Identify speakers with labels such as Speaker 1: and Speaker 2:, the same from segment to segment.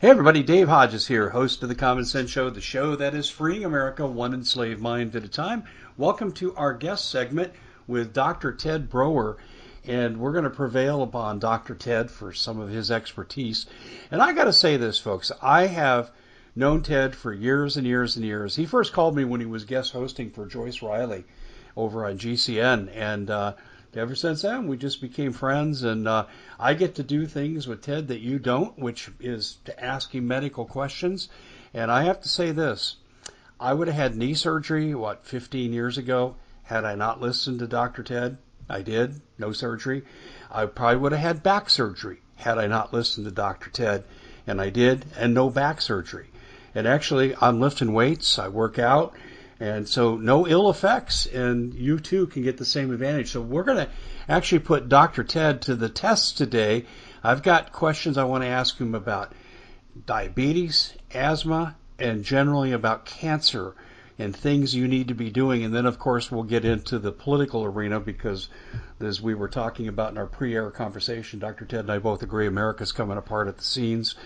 Speaker 1: Hey everybody, Dave Hodges here, host of the Common Sense Show, the show that is freeing America one enslaved mind at a time. Welcome to our guest segment with Dr. Ted Broer, and we're going to prevail upon Dr. Ted for some of his expertise. And I got to say this, folks, I have known Ted for years and years and years. He first called me when he was guest hosting for Joyce Riley over on GCN, and uh, ever since then, we just became friends, and uh, I get to do things with Ted that you don't, which is to ask him medical questions. And I have to say this I would have had knee surgery, what, 15 years ago, had I not listened to Dr. Ted. I did, no surgery. I probably would have had back surgery had I not listened to Dr. Ted, and I did, and no back surgery. And actually, I'm lifting weights, I work out, and so no ill effects, and you too can get the same advantage. So we're going to actually put Dr. Ted to the test today. I've got questions I want to ask him about diabetes, asthma, and generally about cancer and things you need to be doing. And then, of course, we'll get into the political arena because, as we were talking about in our pre air conversation, Dr. Ted and I both agree America's coming apart at the seams.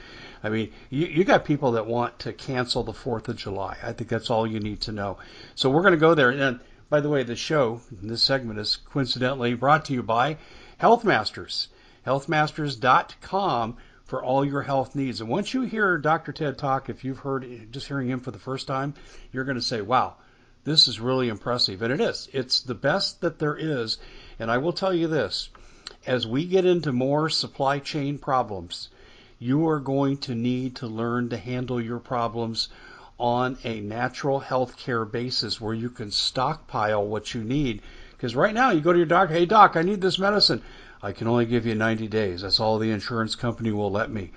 Speaker 1: I mean, you, you got people that want to cancel the 4th of July. I think that's all you need to know. So we're going to go there. And by the way, the show, this segment is coincidentally brought to you by Health Masters. Healthmasters.com for all your health needs. And once you hear Dr. Ted talk, if you've heard just hearing him for the first time, you're going to say, wow, this is really impressive. And it is. It's the best that there is. And I will tell you this as we get into more supply chain problems, you are going to need to learn to handle your problems on a natural health care basis where you can stockpile what you need. Because right now you go to your doctor, hey doc, I need this medicine. I can only give you 90 days. That's all the insurance company will let me.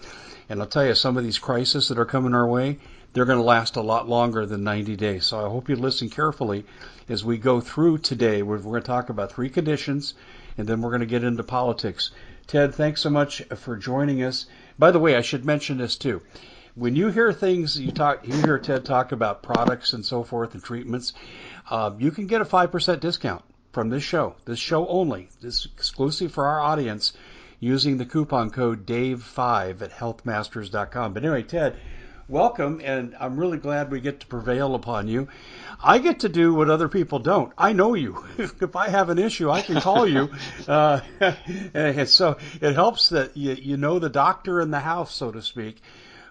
Speaker 1: And I'll tell you, some of these crises that are coming our way, they're going to last a lot longer than 90 days. So I hope you listen carefully as we go through today. We're, going to talk about three conditions, and then we're going to get into politics. Ted, thanks so much for joining us. By the way, I should mention this too. When you hear things, you talk, you hear Ted talk about products and so forth and treatments, uh, you can get a 5% discount from this show, this show only, this exclusive for our audience, using the coupon code DAVE5 at healthmasters.com. But anyway, Ted, welcome, and I'm really glad we get to prevail upon you. I get to do what other people don't. I know you. if I have an issue, I can call you. Uh, so it helps that you, you know the doctor in the house, so to speak.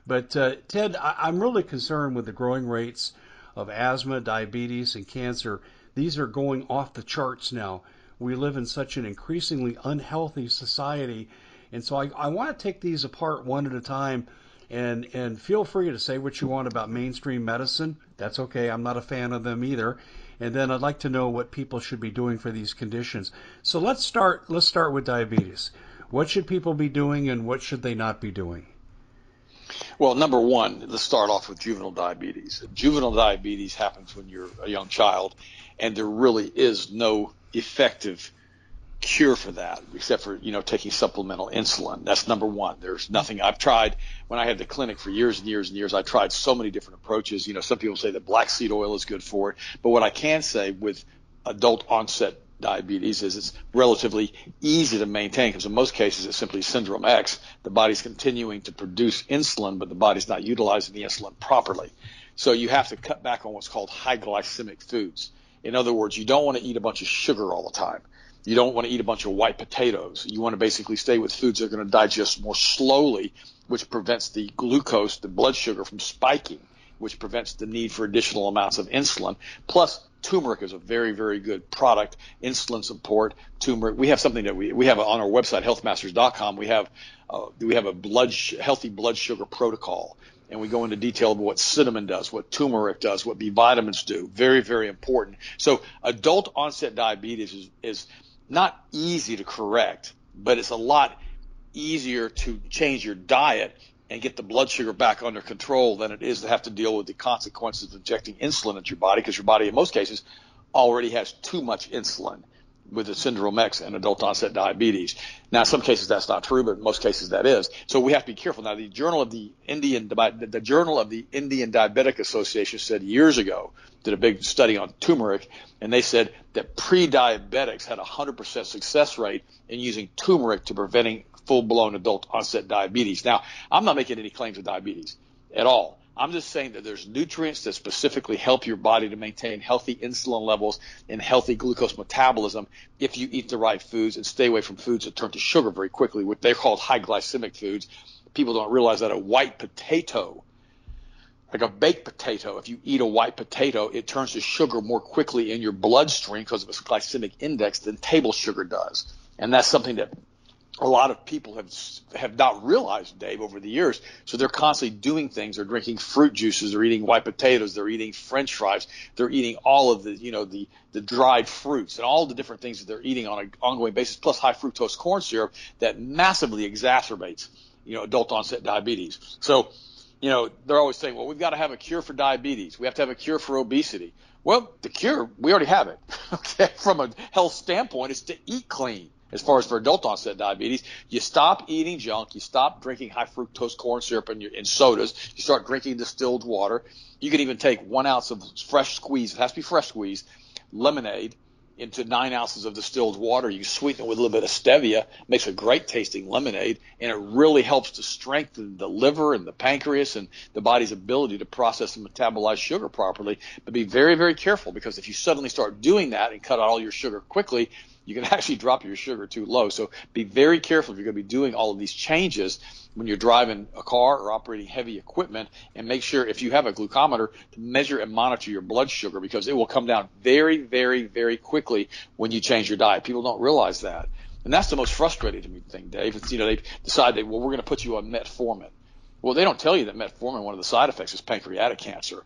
Speaker 1: But uh, Ted, I, I'm really concerned with the growing rates of asthma, diabetes, and cancer. These are going off the charts now. We live in such an increasingly unhealthy society. And so I, I want to take these apart one at a time and and feel free to say what you want about mainstream medicine. That's okay. I'm not a fan of them either. And then I'd like to know what people should be doing for these conditions. So let's start let's start with diabetes. What should people be doing and what should they not be doing?
Speaker 2: Well, number one, let's start off with juvenile diabetes. Juvenile diabetes happens when you're a young child, and there really is no effective cure for that, except for you know taking supplemental insulin. That's number one. There's nothing I've tried when I had the clinic for years and years and years. I tried so many different approaches. You know, some people say that black seed oil is good for it, but what I can say with adult onset diabetes is it's relatively easy to maintain because in most cases it's simply syndrome X. The body's continuing to produce insulin, but the body's not utilizing the insulin properly. So you have to cut back on what's called high glycemic foods. In other words, you don't want to eat a bunch of sugar all the time. You don't want to eat a bunch of white potatoes. You want to basically stay with foods that are going to digest more slowly, which prevents the glucose, the blood sugar from spiking, which prevents the need for additional amounts of insulin. Plus, turmeric is a very, very good product. Insulin support, turmeric. We have something that we, we have on our website, healthmasters.com. We have, uh, we have a blood, healthy blood sugar protocol and we go into detail of what cinnamon does, what turmeric does, what B vitamins do. Very, very important. So adult onset diabetes is, is not easy to correct, but it's a lot easier to change your diet and get the blood sugar back under control than it is to have to deal with the consequences of injecting insulin into your body because your body in most cases already has too much insulin with the syndrome X and adult onset diabetes. Now, in some cases that's not true, but in most cases that is. So we have to be careful. Now, the Journal of the Indian, the Journal of the Indian Diabetic Association said years ago, did a big study on turmeric, and they said that pre-diabetics had a 100% success rate in using turmeric to preventing full blown adult onset diabetes. Now, I'm not making any claims of diabetes at all. I'm just saying that there's nutrients that specifically help your body to maintain healthy insulin levels and healthy glucose metabolism if you eat the right foods and stay away from foods that turn to sugar very quickly, what they're called high glycemic foods. People don't realize that a white potato, like a baked potato, if you eat a white potato, it turns to sugar more quickly in your bloodstream because of its glycemic index than table sugar does. And that's something that a lot of people have have not realized, Dave, over the years. So they're constantly doing things. They're drinking fruit juices. They're eating white potatoes. They're eating French fries. They're eating all of the, you know, the the dried fruits and all the different things that they're eating on an ongoing basis, plus high fructose corn syrup that massively exacerbates, you know, adult onset diabetes. So, you know, they're always saying, well, we've got to have a cure for diabetes. We have to have a cure for obesity. Well, the cure, we already have it. okay, from a health standpoint, is to eat clean as far as for adult onset diabetes, you stop eating junk, you stop drinking high fructose corn syrup and, in sodas, you start drinking distilled water. You can even take one ounce of fresh squeeze, it has to be fresh squeeze, lemonade into nine ounces of distilled water. You sweeten it with a little bit of stevia, makes a great tasting lemonade, and it really helps to strengthen the liver and the pancreas and the body's ability to process and metabolize sugar properly. But be very, very careful because if you suddenly start doing that and cut out all your sugar quickly, you can actually drop your sugar too low. So be very careful if you're going to be doing all of these changes when you're driving a car or operating heavy equipment and make sure if you have a glucometer to measure and monitor your blood sugar because it will come down very, very, very quickly when you change your diet. People don't realize that. And that's the most frustrating to me thing, Dave. It's, you know, they decide that, well, we're going to put you on metformin. Well, they don't tell you that metformin, one of the side effects is pancreatic cancer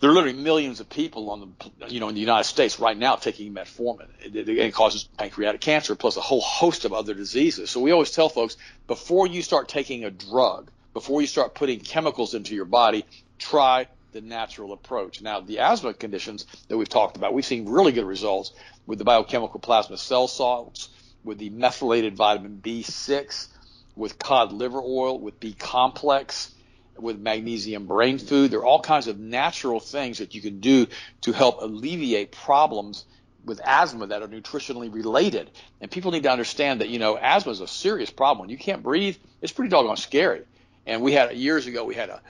Speaker 2: there are literally millions of people on the, you know, in the United States right now taking metformin. It, it, it, causes pancreatic cancer plus a whole host of other diseases. So we always tell folks before you start taking a drug, before you start putting chemicals into your body, try the natural approach. Now, the asthma conditions that we've talked about, we've seen really good results with the biochemical plasma cell salts, with the methylated vitamin B6, with cod liver oil, with B complex with magnesium brain food. There are all kinds of natural things that you can do to help alleviate problems with asthma that are nutritionally related. And people need to understand that, you know, asthma is a serious problem. When you can't breathe, it's pretty doggone scary. And we had years ago, we had a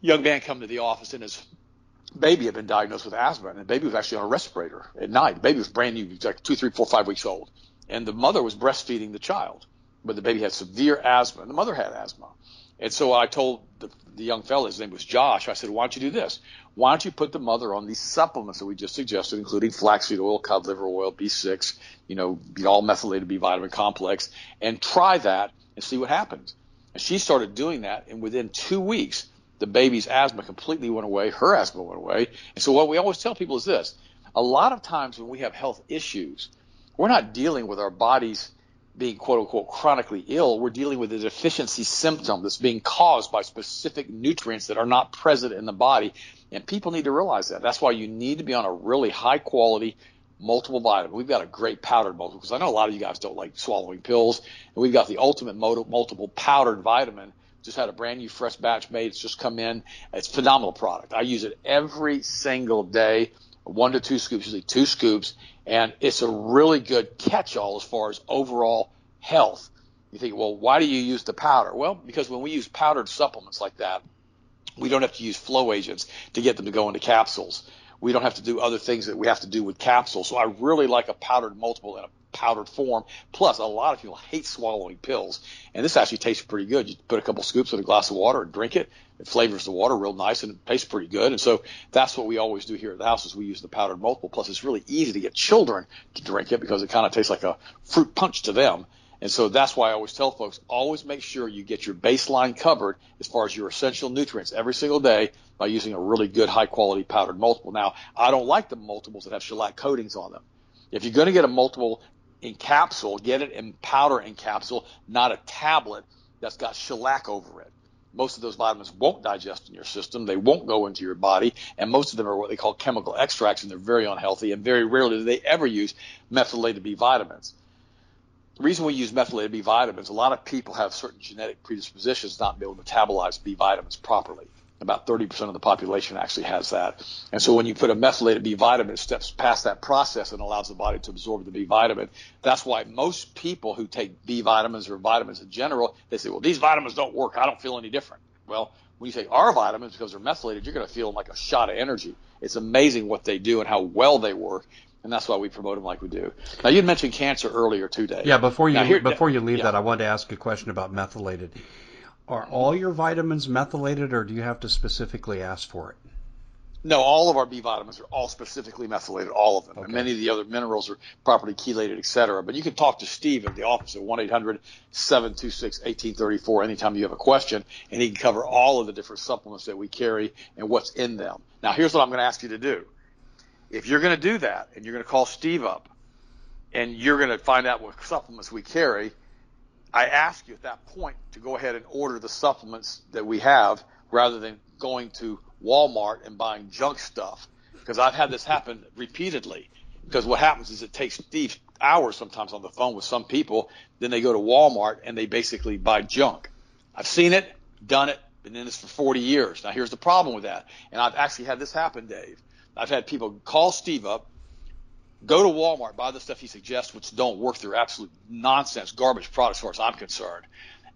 Speaker 2: young man come to the office and his baby had been diagnosed with asthma and the baby was actually on a respirator at night. The baby was brand new, like two, three, four, five weeks old. And the mother was breastfeeding the child, but the baby had severe asthma and the mother had asthma. And so I told the, the young fellow, his name was Josh, I said, why don't you do this? Why don't you put the mother on these supplements that we just suggested, including flaxseed oil, cod liver oil, B6, you know, all methylated B vitamin complex, and try that and see what happens. And she started doing that, and within two weeks, the baby's asthma completely went away. Her asthma went away. And so what we always tell people is this. A lot of times when we have health issues, we're not dealing with our body's being quote unquote chronically ill, we're dealing with a deficiency symptom that's being caused by specific nutrients that are not present in the body. And people need to realize that. That's why you need to be on a really high quality multiple vitamin. We've got a great powdered multiple because I know a lot of you guys don't like swallowing pills. And we've got the ultimate multiple powdered vitamin. Just had a brand new fresh batch made. It's just come in. It's phenomenal product. I use it every single day one to two scoops, usually two scoops, and it's a really good catch-all as far as overall health. You think, well, why do you use the powder? Well, because when we use powdered supplements like that, we don't have to use flow agents to get them to go into capsules. We don't have to do other things that we have to do with capsules. So I really like a powdered multiple in a powdered form. Plus, a lot of people hate swallowing pills, and this actually tastes pretty good. You put a couple scoops in a glass of water and drink it. It flavors the water real nice and it tastes pretty good. And so that's what we always do here at the house is we use the powdered multiple. Plus, it's really easy to get children to drink it because it kind of tastes like a fruit punch to them. And so that's why I always tell folks, always make sure you get your baseline covered as far as your essential nutrients every single day by using a really good high quality powdered multiple. Now, I don't like the multiples that have shellac coatings on them. If you're going to get a multiple in capsule, get it in powder in capsule, not a tablet that's got shellac over it. Most of those vitamins won't digest in your system. They won't go into your body. And most of them are what they call chemical extracts, and they're very unhealthy. And very rarely do they ever use methylated B vitamins. The reason we use methylated B vitamins, a lot of people have certain genetic predispositions not to be able to metabolize B vitamins properly. About 30% of the population actually has that. And so when you put a methylated B vitamin, it steps past that process and allows the body to absorb the B vitamin. That's why most people who take B vitamins or vitamins in general, they say, well, these vitamins don't work. I don't feel any different. Well, when you take our vitamins, because they're methylated, you're going to feel like a shot of energy. It's amazing what they do and how well they work and that's why we promote them like we do. Now you mentioned cancer earlier today.
Speaker 1: Yeah, before you here, before you leave yeah. that, I wanted to ask a question about methylated. Are all your vitamins methylated, or do you have to specifically ask for it?
Speaker 2: No, all of our B vitamins are all specifically methylated, all of them. Okay. And many of the other minerals are properly chelated, et cetera. But you can talk to Steve at the office at 1-800-726-1834 anytime you have a question, and he can cover all of the different supplements that we carry and what's in them. Now, here's what I'm going to ask you to do. If you're going to do that, and you're going to call Steve up, and you're going to find out what supplements we carry – I ask you at that point to go ahead and order the supplements that we have rather than going to Walmart and buying junk stuff. Because I've had this happen repeatedly. Because what happens is it takes Steve hours sometimes on the phone with some people. Then they go to Walmart and they basically buy junk. I've seen it, done it, been in this for 40 years. Now here's the problem with that. And I've actually had this happen, Dave. I've had people call Steve up Go to Walmart, buy the stuff he suggests, which don't work. They're absolute nonsense, garbage products, as far as I'm concerned.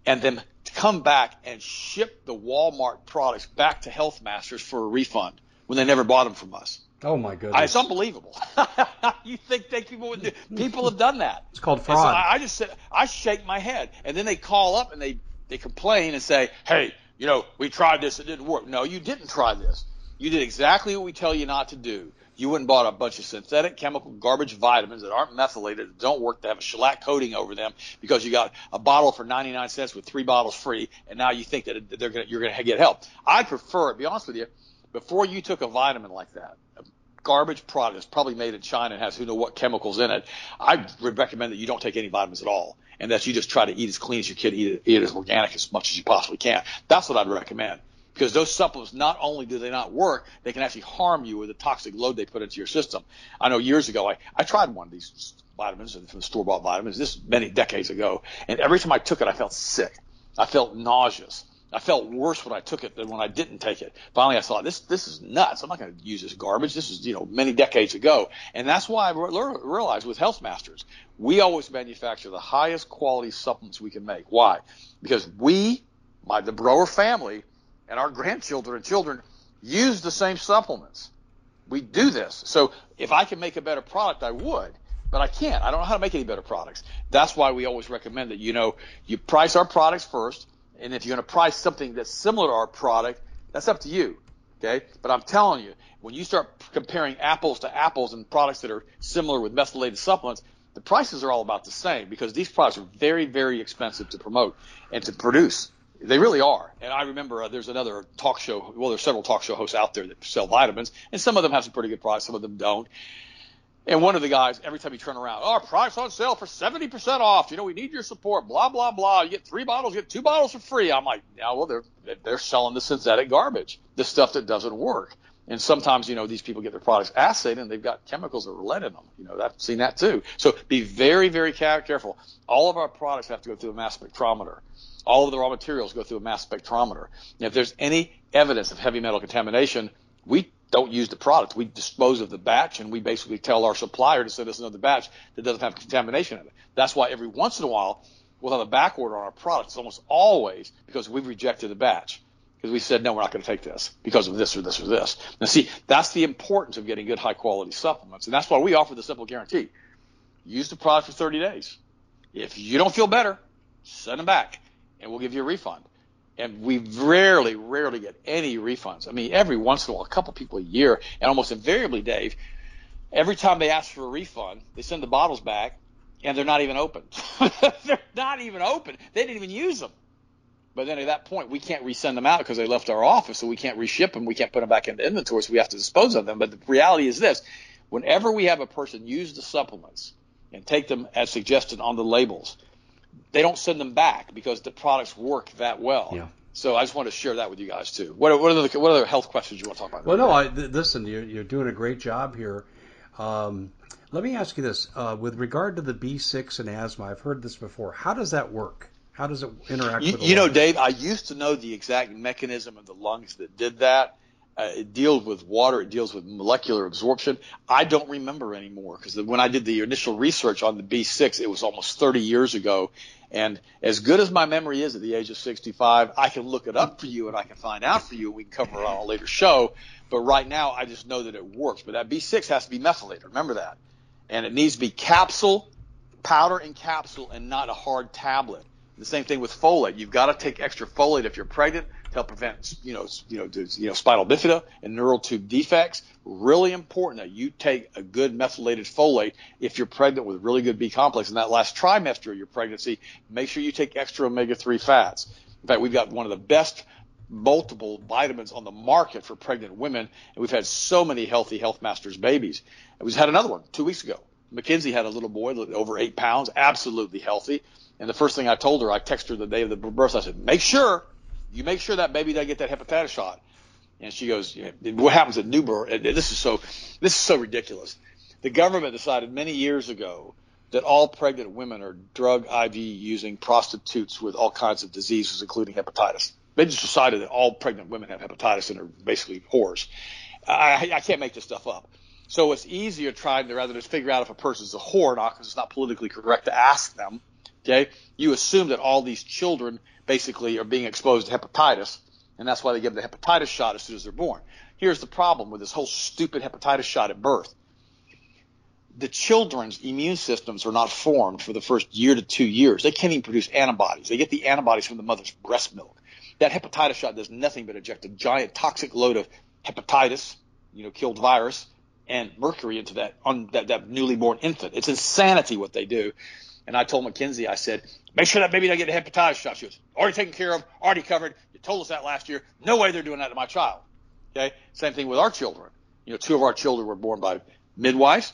Speaker 2: And then come back and ship the Walmart products back to Health Masters for a refund when they never bought them from us.
Speaker 1: Oh my goodness!
Speaker 2: It's unbelievable. you think that people would do? People have done that.
Speaker 1: It's called fraud. So
Speaker 2: I, I just said I shake my head, and then they call up and they they complain and say, "Hey, you know, we tried this, it didn't work." No, you didn't try this. You did exactly what we tell you not to do you went and bought a bunch of synthetic chemical garbage vitamins that aren't methylated, that don't work, that have a shellac coating over them because you got a bottle for 99 cents with three bottles free, and now you think that they're gonna, you're going to get help. I prefer, to be honest with you, before you took a vitamin like that, a garbage product that's probably made in China and has who know what chemicals in it, I would recommend that you don't take any vitamins at all and that you just try to eat as clean as you can, eat eat as organic as much as you possibly can. That's what I'd recommend because those supplements not only do they not work, they can actually harm you with the toxic load they put into your system. I know years ago I, I tried one of these vitamins from the store bought vitamins, this many decades ago, and every time I took it I felt sick. I felt nauseous. I felt worse when I took it than when I didn't take it. Finally, I thought this this is nuts. I'm not going to use this garbage. This is you know many decades ago, and that's why I re- realized with Health Masters, we always manufacture the highest quality supplements we can make. Why? Because we, my the Broer family, and our grandchildren and children use the same supplements. We do this. So if I can make a better product, I would, but I can't. I don't know how to make any better products. That's why we always recommend that, you know, you price our products first. And if you're going to price something that's similar to our product, that's up to you. Okay. But I'm telling you, when you start comparing apples to apples and products that are similar with methylated supplements, the prices are all about the same because these products are very, very expensive to promote and to produce. They really are. And I remember uh, there's another talk show. Well, there's several talk show hosts out there that sell vitamins, and some of them have some pretty good products, some of them don't. And one of the guys, every time you turn around, oh, our product's on sale for 70% off. You know, we need your support, blah, blah, blah. You get three bottles, you get two bottles for free. I'm like, yeah, well, they're, they're selling the synthetic garbage, the stuff that doesn't work. And sometimes, you know, these people get their products assayed and they've got chemicals that are lead in them. You know, I've seen that too. So be very, very careful. All of our products have to go through a mass spectrometer all of the raw materials go through a mass spectrometer. And if there's any evidence of heavy metal contamination, we don't use the product. We dispose of the batch and we basically tell our supplier to send us another batch that doesn't have contamination in it. That's why every once in a while we'll have a back order on our products almost always because we've rejected the batch. Because we said, no, we're not going to take this because of this or this or this. Now see, that's the importance of getting good high quality supplements. And that's why we offer the simple guarantee. Use the product for 30 days. If you don't feel better, send them back and we'll give you a refund. And we rarely, rarely get any refunds. I mean, every once in a while, a couple people a year, and almost invariably, Dave, every time they ask for a refund, they send the bottles back, and they're not even open. they're not even open. They didn't even use them. But then at that point, we can't resend them out because they left our office, so we can't reship them. We can't put them back into inventory, so we have to dispose of them. But the reality is this: whenever we have a person use the supplements and take them as suggested on the labels, they don't send them back because the products work that well.
Speaker 1: Yeah.
Speaker 2: So I just want to share that with you guys too. What, what, are the what other health questions you want to talk about?
Speaker 1: Well, no, I, th- listen, you're, you're doing a great job here. Um, let me ask you this: uh, with regard to the B6 and asthma, I've heard this before. How does that work? How does it interact
Speaker 2: you,
Speaker 1: with the
Speaker 2: You know. Dave, I used to know the exact mechanism of the lungs that did that. Uh, it deals with water. It deals with molecular absorption. I don't remember anymore because when I did the initial research on the B6, it was almost 30 years ago. And as good as my memory is at the age of 65, I can look it up for you and I can find out for you. We can cover it on a later show. But right now, I just know that it works. But that B6 has to be methylated. Remember that. And it needs to be capsule, powder and capsule, and not a hard tablet. The same thing with folate. You've got to take extra folate if you're pregnant to help prevent, you know, you know, you know, spinal bifida and neural tube defects. Really important that you take a good methylated folate if you're pregnant with really good B complex in that last trimester of your pregnancy. Make sure you take extra omega-3 fats. In fact, we've got one of the best multiple vitamins on the market for pregnant women, and we've had so many healthy Health Masters babies. And we had another one two weeks ago. Mackenzie had a little boy over eight pounds, absolutely healthy. And the first thing I told her, I texted her the day of the birth. I said, make sure you make sure that baby doesn't get that hepatitis shot. And she goes, what happens at new birth? This is so, this is so ridiculous. The government decided many years ago that all pregnant women are drug IV using prostitutes with all kinds of diseases, including hepatitis. They just decided that all pregnant women have hepatitis and are basically whores. I, I can't make this stuff up. So it's easier trying to rather than figure out if a person's a whore or not because it's not politically correct to ask them Okay, you assume that all these children basically are being exposed to hepatitis, and that's why they give the hepatitis shot as soon as they're born. Here's the problem with this whole stupid hepatitis shot at birth. The children's immune systems are not formed for the first year to two years. They can't even produce antibodies. They get the antibodies from the mother's breast milk. That hepatitis shot does nothing but inject a giant toxic load of hepatitis, you know, killed virus, and mercury into that, on that, that newly born infant. It's insanity what they do. And I told Mackenzie, I said, make sure that baby doesn't get a hepatitis shot. She goes, already taken care of, already covered. You told us that last year. No way they're doing that to my child. Okay. Same thing with our children. You know, two of our children were born by midwives.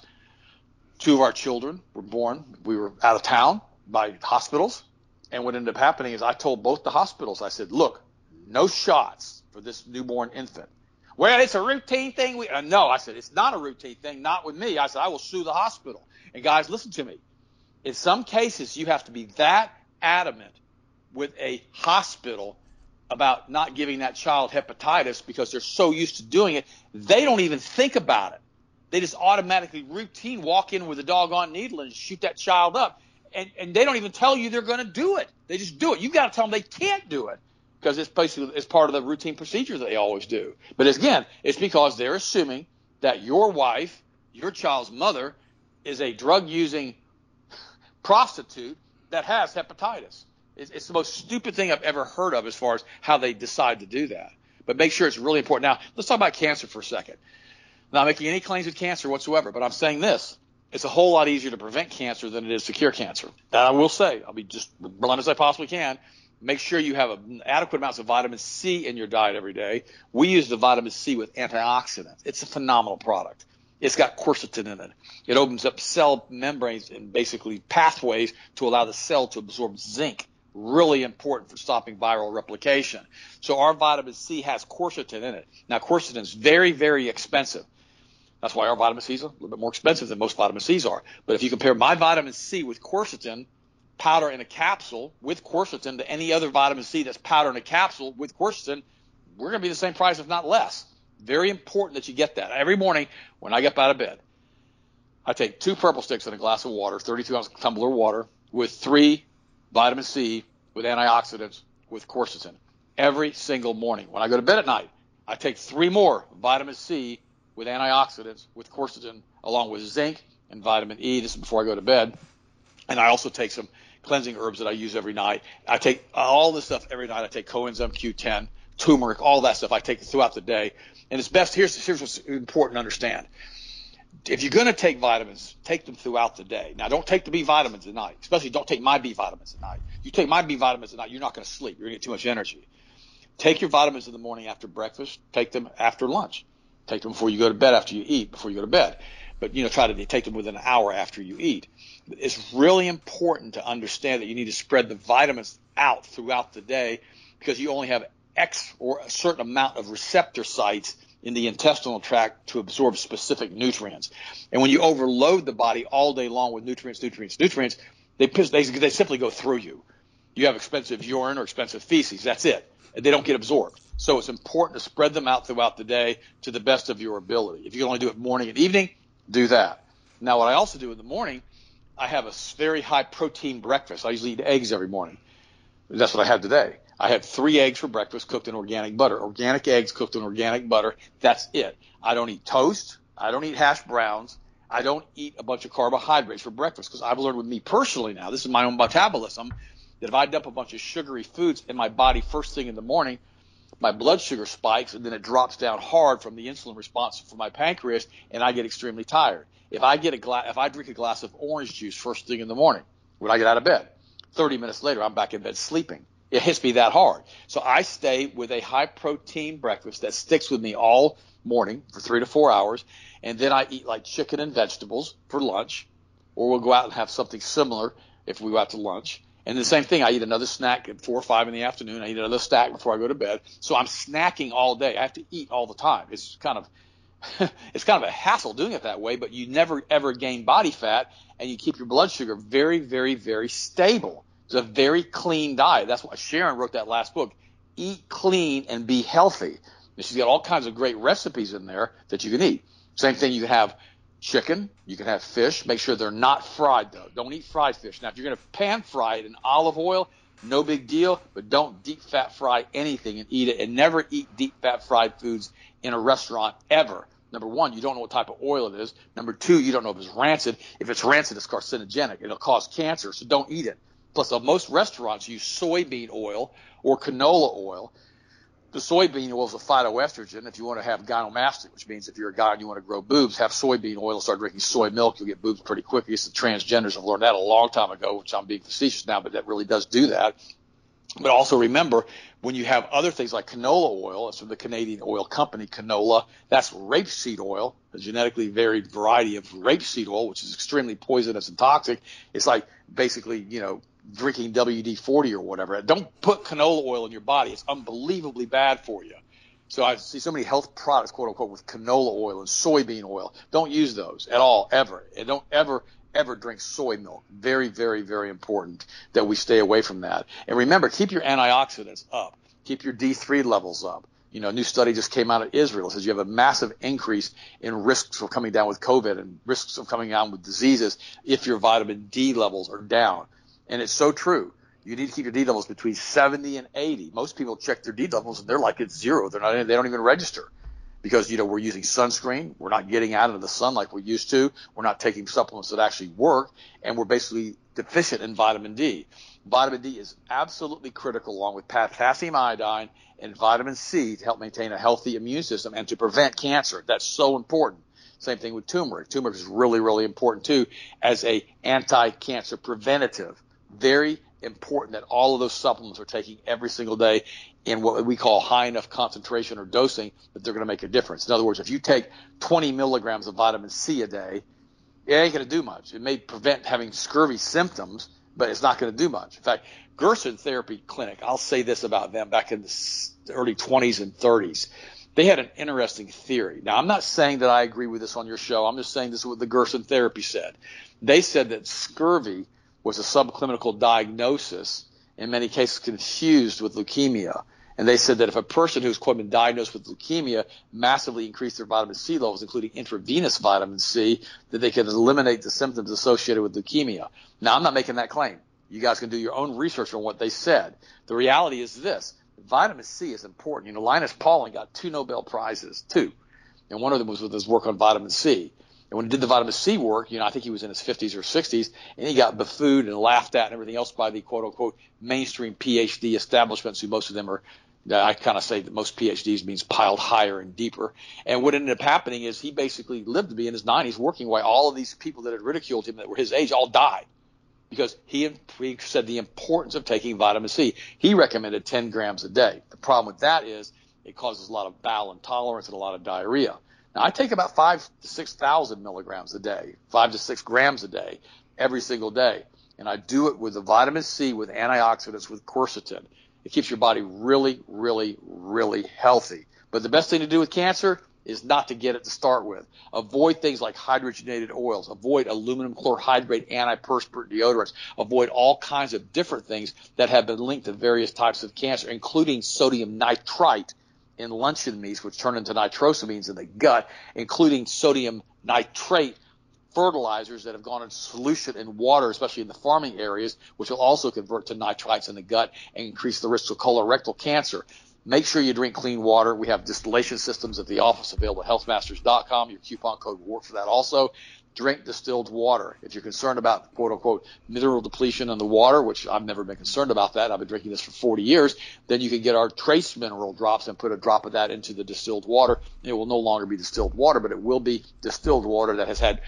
Speaker 2: Two of our children were born, we were out of town by hospitals. And what ended up happening is I told both the hospitals, I said, look, no shots for this newborn infant. Well, it's a routine thing. We, uh, no, I said, it's not a routine thing. Not with me. I said, I will sue the hospital. And guys, listen to me in some cases, you have to be that adamant with a hospital about not giving that child hepatitis because they're so used to doing it, they don't even think about it. They just automatically routine walk in with a doggone needle and shoot that child up. And, and they don't even tell you they're going to do it. They just do it. You've got to tell them they can't do it because it's basically it's part of the routine procedure that they always do. But again, it's because they're assuming that your wife, your child's mother, is a drug using prostitute that has hepatitis. It's, it's the most stupid thing I've ever heard of as far as how they decide to do that. But make sure it's really important. Now, let's talk about cancer for a second. Not making any claims with cancer whatsoever, but I'm saying this. It's a whole lot easier to prevent cancer than it is to cure cancer. That I will say. I'll be just blunt as I possibly can. Make sure you have adequate amounts of vitamin C in your diet every day. We use the vitamin C with antioxidants. It's a phenomenal product. It's got quercetin in it. It opens up cell membranes and basically pathways to allow the cell to absorb zinc. Really important for stopping viral replication. So our vitamin C has quercetin in it. Now quercetin is very, very expensive. That's why our vitamin C is a little bit more expensive than most vitamin C's are. But if you compare my vitamin C with quercetin, powder in a capsule with quercetin to any other vitamin C that's powder in a capsule with quercetin, we're going to be the same price, if not less. Very important that you get that. Every morning when I get out of bed, I take two purple sticks in a glass of water, 32 ounce tumbler of water, with three vitamin C, with antioxidants, with quercetin. Every single morning. When I go to bed at night, I take three more vitamin C with antioxidants, with quercetin, along with zinc and vitamin E. This is before I go to bed. And I also take some cleansing herbs that I use every night. I take all this stuff every night. I take coenzyme Q10, turmeric, all that stuff. I take throughout the day. And it's best, here's, here's what's important to understand. If you're going to take vitamins, take them throughout the day. Now, don't take the B vitamins at night, especially don't take my B vitamins at night. You take my B vitamins at night, you're not going to sleep. You're going to get too much energy. Take your vitamins in the morning after breakfast. Take them after lunch. Take them before you go to bed after you eat, before you go to bed. But, you know, try to take them within an hour after you eat. It's really important to understand that you need to spread the vitamins out throughout the day because you only have X or a certain amount of receptor sites in the intestinal tract to absorb specific nutrients. And when you overload the body all day long with nutrients, nutrients, nutrients, they, they, they simply go through you. you have expensive urine or expensive feces. That's it. They don't get absorbed. So it's important to spread them out throughout the day to the best of your ability. If you can only do it morning and evening, do that. Now, what I also do in the morning, I have a very high protein breakfast. I usually eat eggs every morning. That's what I had today. I had three eggs for breakfast cooked in organic butter. Organic eggs cooked in organic butter. That's it. I don't eat toast. I don't eat hash browns. I don't eat a bunch of carbohydrates for breakfast because I've learned with me personally now, this is my own metabolism, that if I dump a bunch of sugary foods in my body first thing in the morning, my blood sugar spikes and then it drops down hard from the insulin response from my pancreas and I get extremely tired. If I get a glass, if I drink a glass of orange juice first thing in the morning when I get out of bed, 30 minutes later I'm back in bed sleeping. It hits me that hard. So I stay with a high protein breakfast that sticks with me all morning for three to four hours. And then I eat like chicken and vegetables for lunch, or we'll go out and have something similar if we go out to lunch. And the same thing, I eat another snack at four or five in the afternoon. I eat another snack before I go to bed. So I'm snacking all day. I have to eat all the time. It's kind of it's kind of a hassle doing it that way, but you never ever gain body fat and you keep your blood sugar very, very, very stable. It's a very clean diet. That's why Sharon wrote that last book, Eat Clean and Be Healthy. And she's got all kinds of great recipes in there that you can eat. Same thing, you can have chicken, you can have fish. Make sure they're not fried though. Don't eat fried fish. Now, if you're going to pan fry it in olive oil, no big deal, but don't deep fat fry anything and eat it and never eat deep fat fried foods in a restaurant ever. Number one, you don't know what type of oil it is. Number two, you don't know if it's rancid. If it's rancid, it's carcinogenic. It'll cause cancer, so don't eat it. Plus, uh, most restaurants use soybean oil or canola oil. The soybean oil is a phytoestrogen. If you want to have gynecomastia, which means if you're a guy and you want to grow boobs, have soybean oil. And start drinking soy milk, you'll get boobs pretty quickly. It's the transgenders have learned that a long time ago, which I'm being facetious now, but that really does do that. But also remember, when you have other things like canola oil, it's from the Canadian oil company, canola, that's rapeseed oil, a genetically varied variety of rapeseed oil, which is extremely poisonous and toxic. It's like basically, you know, drinking WD 40 or whatever. Don't put canola oil in your body. It's unbelievably bad for you. So I see so many health products, quote unquote, with canola oil and soybean oil. Don't use those at all, ever. And don't ever, ever drink soy milk. Very, very, very important that we stay away from that. And remember, keep your antioxidants up. Keep your D3 levels up. You know, a new study just came out of Israel. It says you have a massive increase in risks of coming down with COVID and risks of coming down with diseases if your vitamin D levels are down. And it's so true. You need to keep your D levels between 70 and 80. Most people check their D levels and they're like it's zero. They're not. They don't even register because you know we're using sunscreen. We're not getting out into the sun like we used to. We're not taking supplements that actually work, and we're basically deficient in vitamin D. Vitamin D is absolutely critical, along with potassium iodine and vitamin C, to help maintain a healthy immune system and to prevent cancer. That's so important. Same thing with turmeric. Turmeric is really, really important too as a anti-cancer preventative very important that all of those supplements are taking every single day in what we call high enough concentration or dosing that they're going to make a difference. In other words, if you take 20 milligrams of vitamin C a day, it ain't going to do much. It may prevent having scurvy symptoms, but it's not going to do much. In fact, Gerson Therapy Clinic, I'll say this about them back in the early 20s and 30s. They had an interesting theory. Now, I'm not saying that I agree with this on your show. I'm just saying this is what the Gerson Therapy said. They said that scurvy was a subclinical diagnosis, in many cases confused with leukemia. And they said that if a person who's quote been diagnosed with leukemia massively increased their vitamin C levels, including intravenous vitamin C, that they could eliminate the symptoms associated with leukemia. Now, I'm not making that claim. You guys can do your own research on what they said. The reality is this. Vitamin C is important. You know, Linus Pauling got two Nobel Prizes, two. And one of them was with his work on vitamin C. And when he did the vitamin C work, you know, I think he was in his 50s or 60s, and he got buffoed and laughed at and everything else by the quote unquote mainstream PhD establishments, who most of them are. I kind of say that most PhDs means piled higher and deeper. And what ended up happening is he basically lived to be in his 90s working while all of these people that had ridiculed him that were his age all died because he, he said the importance of taking vitamin C. He recommended 10 grams a day. The problem with that is it causes a lot of bowel intolerance and a lot of diarrhea. Now I take about five to six thousand milligrams a day, five to six grams a day, every single day, and I do it with the vitamin C, with antioxidants, with quercetin. It keeps your body really, really, really healthy. But the best thing to do with cancer, is not to get it to start with. Avoid things like hydrogenated oils. Avoid aluminum chlorhydrate antiperspirant deodorants. Avoid all kinds of different things that have been linked to various types of cancer, including sodium nitrite in luncheon meats, which turn into nitrosamines in the gut, including sodium nitrate fertilizers that have gone into solution in water, especially in the farming areas, which will also convert to nitrites in the gut and increase the risk of colorectal cancer. Make sure you drink clean water. We have distillation systems at the office available at healthmasters.com. Your coupon code will work for that also. Drink distilled water. If you're concerned about quote unquote mineral depletion in the water, which I've never been concerned about that, I've been drinking this for 40 years, then you can get our trace mineral drops and put a drop of that into the distilled water. It will no longer be distilled water, but it will be distilled water that has had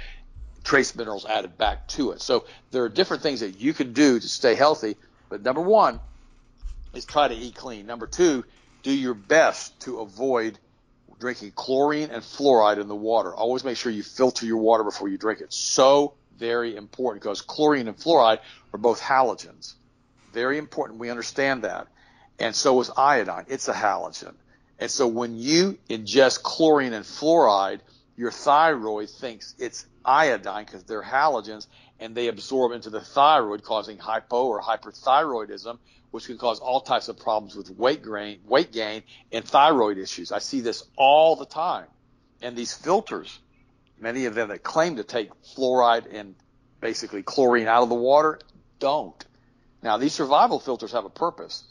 Speaker 2: trace minerals added back to it. So there are different things that you can do to stay healthy. But number one is try to eat clean. Number two, do your best to avoid drinking chlorine and fluoride in the water. Always make sure you filter your water before you drink it. So very important because chlorine and fluoride are both halogens. Very important. We understand that. And so is iodine. It's a halogen. And so when you ingest chlorine and fluoride, your thyroid thinks it's iodine because they're halogens and they absorb into the thyroid causing hypo or hyperthyroidism, which can cause all types of problems with weight gain, weight gain and thyroid issues. I see this all the time. And these filters, many of them that claim to take fluoride and basically chlorine out of the water, don't. Now, these survival filters have a purpose.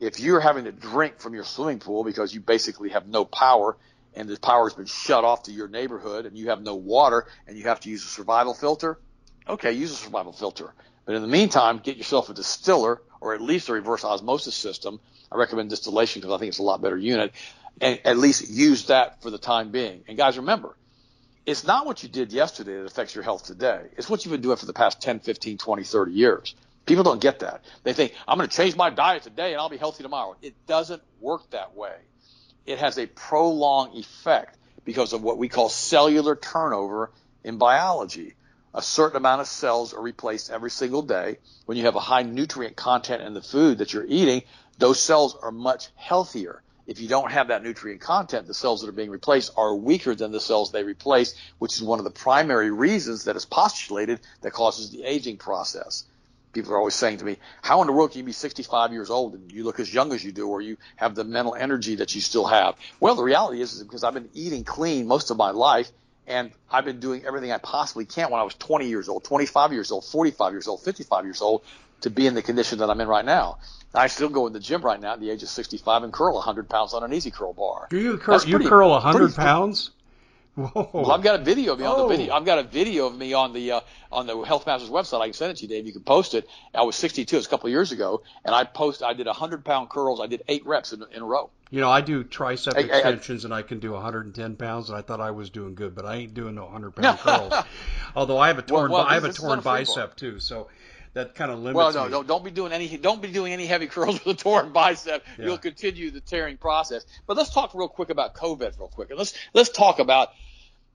Speaker 2: If you're having to drink from your swimming pool because you basically have no power and the power has been shut off to your neighborhood and you have no water and you have to use a survival filter, okay, use a survival filter. But in the meantime, get yourself a distiller or at least a reverse osmosis system. I recommend distillation because I think it's a lot better unit and at least use that for the time being. And guys, remember, it's not what you did yesterday that affects your health today. It's what you've been doing for the past 10, 15, 20, 30 years. People don't get that. They think, I'm going to change my diet today and I'll be healthy tomorrow. It doesn't work that way it has a prolonged effect because of what we call cellular turnover in biology. A certain amount of cells are replaced every single day. When you have a high nutrient content in the food that you're eating, those cells are much healthier. If you don't have that nutrient content, the cells that are being replaced are weaker than the cells they replace, which is one of the primary reasons that is postulated that causes the aging process people are always saying to me, how in the world can you be 65 years old and you look as young as you do or you have the mental energy that you still have? Well, the reality is, is because I've been eating clean most of my life and I've been doing everything I possibly can when I was 20 years old, 25 years old, 45 years old, 55 years old to be in the condition that I'm in right now. I still go in the gym right now at the age of 65 and curl 100 pounds on an easy curl bar.
Speaker 1: Do you curl, you curl 100 pounds?
Speaker 2: Whoa. Well, I've got a video of me oh. on the video. I've got a video of me on the uh, on the Health Masters website. I can send it to you, Dave. You can post it. I was 62. It's a couple of years ago, and I post. I did 100 pound curls. I did eight reps in, in a row.
Speaker 1: You know, I do tricep hey, extensions, and I can do 110 pounds, and I thought I was doing good, but I ain't doing no 100 pound curls. Although I have a torn, well, well, I have a torn bicep too, so that kind of limits.
Speaker 2: Well, no,
Speaker 1: me.
Speaker 2: don't don't be doing any don't be doing any heavy curls with a torn bicep. Yeah. You'll continue the tearing process. But let's talk real quick about COVID, real quick, and let's let's talk about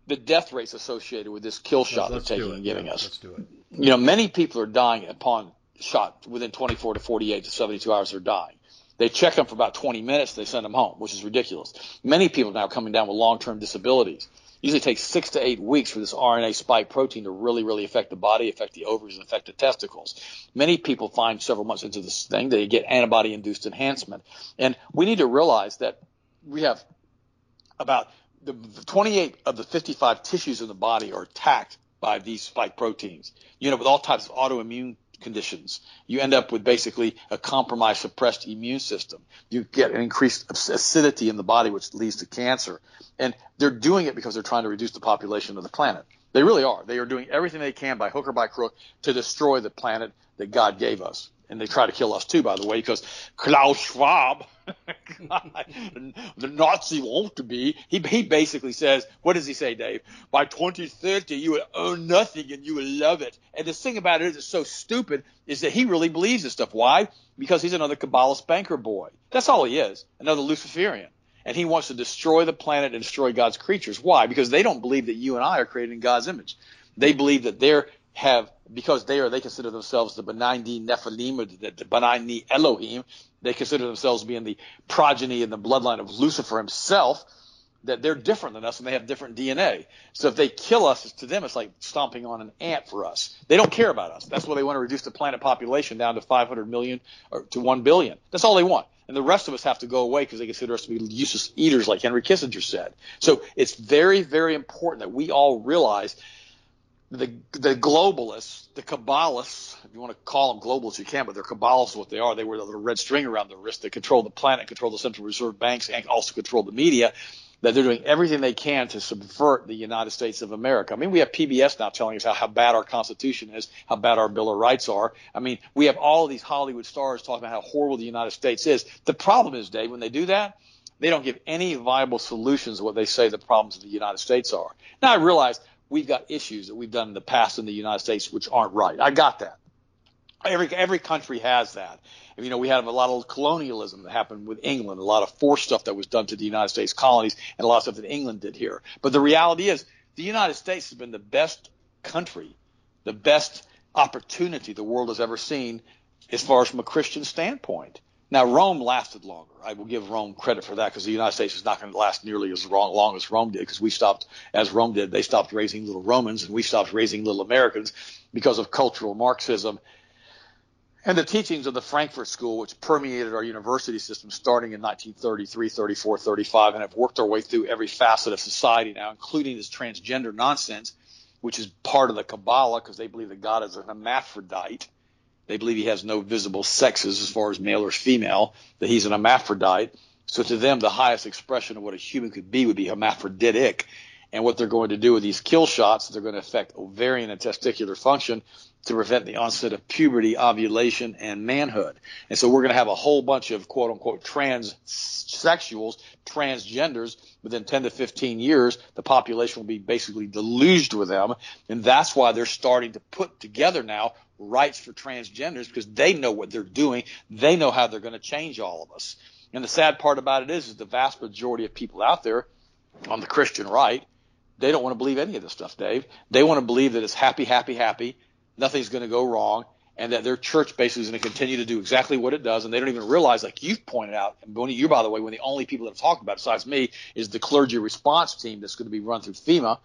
Speaker 2: the death rates associated with this kill shot let's, they're taking and giving
Speaker 1: yeah,
Speaker 2: us.
Speaker 1: Let's do it.
Speaker 2: You know, many people are dying upon shot within 24 to 48 to 72 hours. They're dying. They check them for about 20 minutes. They send them home, which is ridiculous. Many people are now coming down with long-term disabilities. Usually takes six to eight weeks for this RNA spike protein to really, really affect the body, affect the ovaries, and affect the testicles. Many people find several months into this thing they get antibody-induced enhancement, and we need to realize that we have about the 28 of the 55 tissues in the body are attacked by these spike proteins. You know, with all types of autoimmune conditions, you end up with basically a compromised, suppressed immune system. You get an increased acidity in the body, which leads to cancer. And they're doing it because they're trying to reduce the population of the planet. They really are. They are doing everything they can by hook or by crook to destroy the planet that God gave us and they try to kill us too, by the way, because Klaus Schwab, the Nazi won't to be, he, he basically says, what does he say, Dave? By 2030, you will own nothing and you will love it. And the thing about it is, it's so stupid, is that he really believes this stuff. Why? Because he's another Kabbalist banker boy. That's all he is, another Luciferian. And he wants to destroy the planet and destroy God's creatures. Why? Because they don't believe that you and I are created in God's image. They believe that they're have because they are they consider themselves the Benigni Nephilim or the, the Benigni Elohim. They consider themselves being the progeny and the bloodline of Lucifer himself. that they're different than us and they have different DNA. So if they kill us, to them, it's like stomping on an ant for us. They don't care about us. That's why they want to reduce the planet population down to 500 million or to 1 billion. That's all they want. And the rest of us have to go away because they consider us to be useless eaters, like Henry Kissinger said. So it's very, very important that we all realize the the globalists, the Kabbalists, if you want to call them globalists, you can, but they're Kabbalists what they are. They wear the red string around their wrist. They control the planet, control the Central Reserve banks, and also control the media that they're doing everything they can to subvert the United States of America. I mean, we have PBS now telling us how, how bad our Constitution is, how bad our Bill of Rights are. I mean, we have all these Hollywood stars talking about how horrible the United States is. The problem is, Dave, when they do that, they don't give any viable solutions to what they say the problems of the United States are. Now, I realize we've got issues that we've done in the past in the United States which aren't right. I got that. Every every country has that. You know, we had a lot of colonialism that happened with England, a lot of forced stuff that was done to the United States colonies, and a lot of stuff that England did here. But the reality is, the United States has been the best country, the best opportunity the world has ever seen, as far as from a Christian standpoint. Now, Rome lasted longer. I will give Rome credit for that because the United States is not going to last nearly as long as Rome did because we stopped, as Rome did, they stopped raising little Romans and we stopped raising little Americans because of cultural Marxism and the teachings of the Frankfurt School, which permeated our university system starting in 1933, 34, 35, and have worked their way through every facet of society now, including this transgender nonsense, which is part of the Kabbalah because they believe that God is an hermaphrodite. They believe he has no visible sexes as far as male or female, that he's an hermaphrodite. So to them, the highest expression of what a human could be would be hermaphroditic. And what they're going to do with these kill shots, they're going to affect ovarian and testicular function to prevent the onset of puberty, ovulation, and manhood. And so we're going to have a whole bunch of quote unquote transsexuals, transgenders within 10 to 15 years. The population will be basically deluged with them. And that's why they're starting to put together now rights for transgenders because they know what they're doing. They know how they're going to change all of us. And the sad part about it is, is the vast majority of people out there on the Christian right, they don't want to believe any of this stuff, Dave. They want to believe that it's happy, happy, happy. Nothing's going to go wrong and that their church basically is going to continue to do exactly what it does, and they don't even realize, like you've pointed out, and Bonnie, you by the way, one the only people that have talked about it besides me is the clergy response team that's going to be run through FEMA.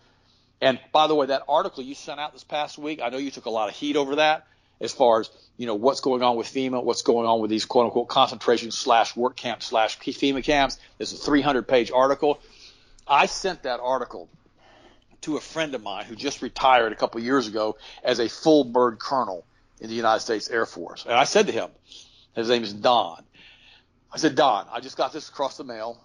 Speaker 2: And by the way, that article you sent out this past week, I know you took a lot of heat over that, as far as you know what's going on with FEMA, what's going on with these quote unquote concentration slash work camp slash FEMA camps. It's a 300 page article. I sent that article to a friend of mine who just retired a couple years ago as a full bird colonel in the United States Air Force. And I said to him, his name is Don. I said, Don, I just got this across the mail.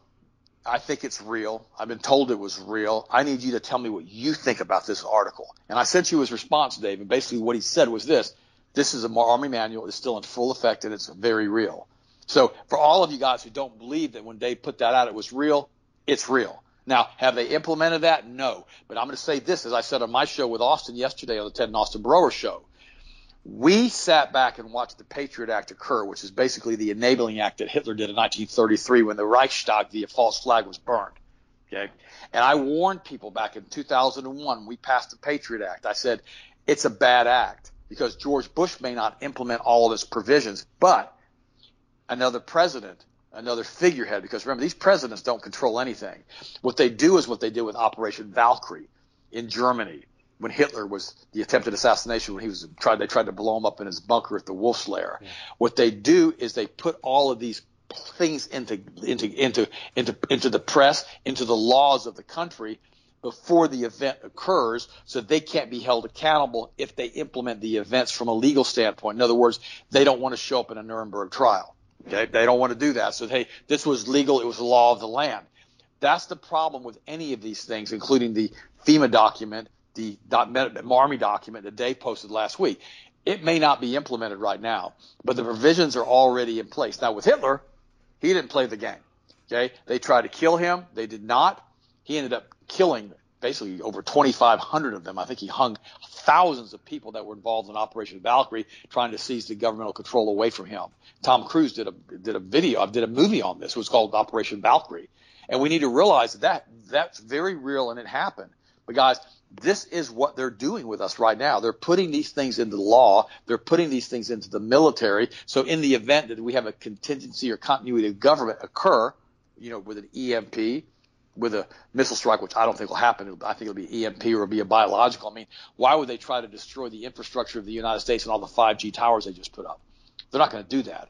Speaker 2: I think it's real. I've been told it was real. I need you to tell me what you think about this article. And I sent you his response, Dave. And basically what he said was this. This is a Army manual. It's still in full effect and it's very real. So for all of you guys who don't believe that when Dave put that out, it was real, it's real. Now, have they implemented that? No. But I'm going to say this, as I said on my show with Austin yesterday on the Ted and Austin Broer show. We sat back and watched the Patriot Act occur, which is basically the enabling act that Hitler did in 1933 when the Reichstag, the false flag, was burned. Okay. And I warned people back in 2001, we passed the Patriot Act. I said, it's a bad act because George Bush may not implement all of its provisions, but another president another figurehead because remember these presidents don't control anything. What they do is what they did with Operation Valkyrie in Germany when Hitler was the attempted assassination when he was tried they tried to blow him up in his bunker at the Wolf's Lair. Yeah. What they do is they put all of these things into into into into into the press, into the laws of the country before the event occurs so they can't be held accountable if they implement the events from a legal standpoint. In other words, they don't want to show up in a Nuremberg trial. Okay, they don't want to do that. So hey, this was legal. It was the law of the land. That's the problem with any of these things, including the FEMA document, the Army document that Dave posted last week. It may not be implemented right now, but the provisions are already in place. Now with Hitler, he didn't play the game. Okay, they tried to kill him. They did not. He ended up killing basically over 2,500 of them. I think he hung thousands of people that were involved in Operation Valkyrie trying to seize the governmental control away from him. Tom Cruise did a did a video, did a movie on this. It was called Operation Valkyrie, and we need to realize that, that that's very real and it happened. But guys, this is what they're doing with us right now. They're putting these things into the law. They're putting these things into the military. So in the event that we have a contingency or continuity of government occur, you know, with an EMP, with a missile strike, which I don't think will happen. I think it'll be EMP or it'll be a biological. I mean, why would they try to destroy the infrastructure of the United States and all the 5G towers they just put up? They're not going to do that.